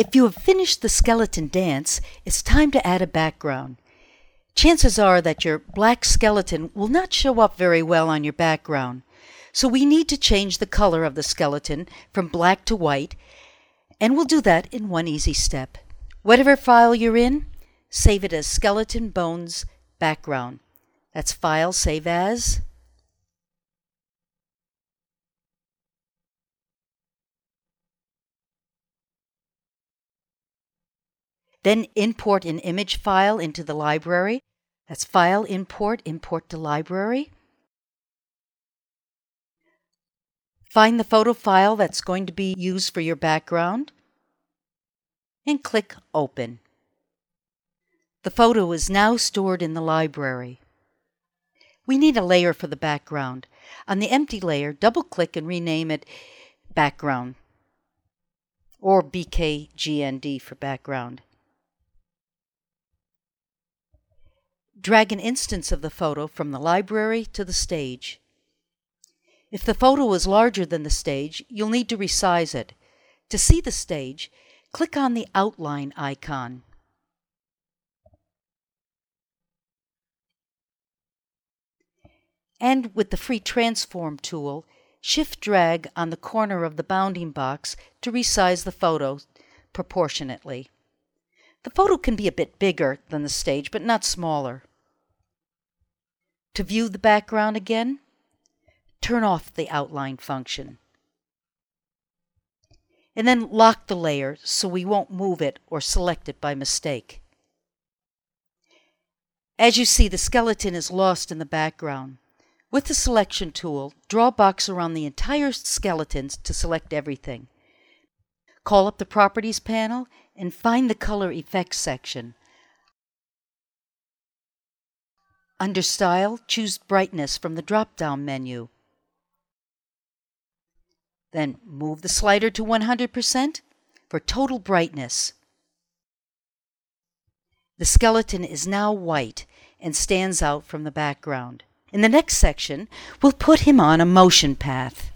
If you have finished the skeleton dance, it's time to add a background. Chances are that your black skeleton will not show up very well on your background. So we need to change the color of the skeleton from black to white, and we'll do that in one easy step. Whatever file you're in, save it as skeleton bones background. That's File, Save As. Then import an image file into the library. That's File, Import, Import to Library. Find the photo file that's going to be used for your background and click Open. The photo is now stored in the library. We need a layer for the background. On the empty layer, double click and rename it Background or BKGND for background. Drag an instance of the photo from the library to the stage. If the photo is larger than the stage, you'll need to resize it. To see the stage, click on the outline icon. And with the free transform tool, shift drag on the corner of the bounding box to resize the photo proportionately. The photo can be a bit bigger than the stage, but not smaller. To view the background again, turn off the outline function. And then lock the layer so we won't move it or select it by mistake. As you see, the skeleton is lost in the background. With the selection tool, draw a box around the entire skeleton to select everything. Call up the Properties panel and find the Color Effects section. Under Style, choose Brightness from the drop-down menu. Then move the slider to 100% for total brightness. The skeleton is now white and stands out from the background. In the next section, we'll put him on a motion path.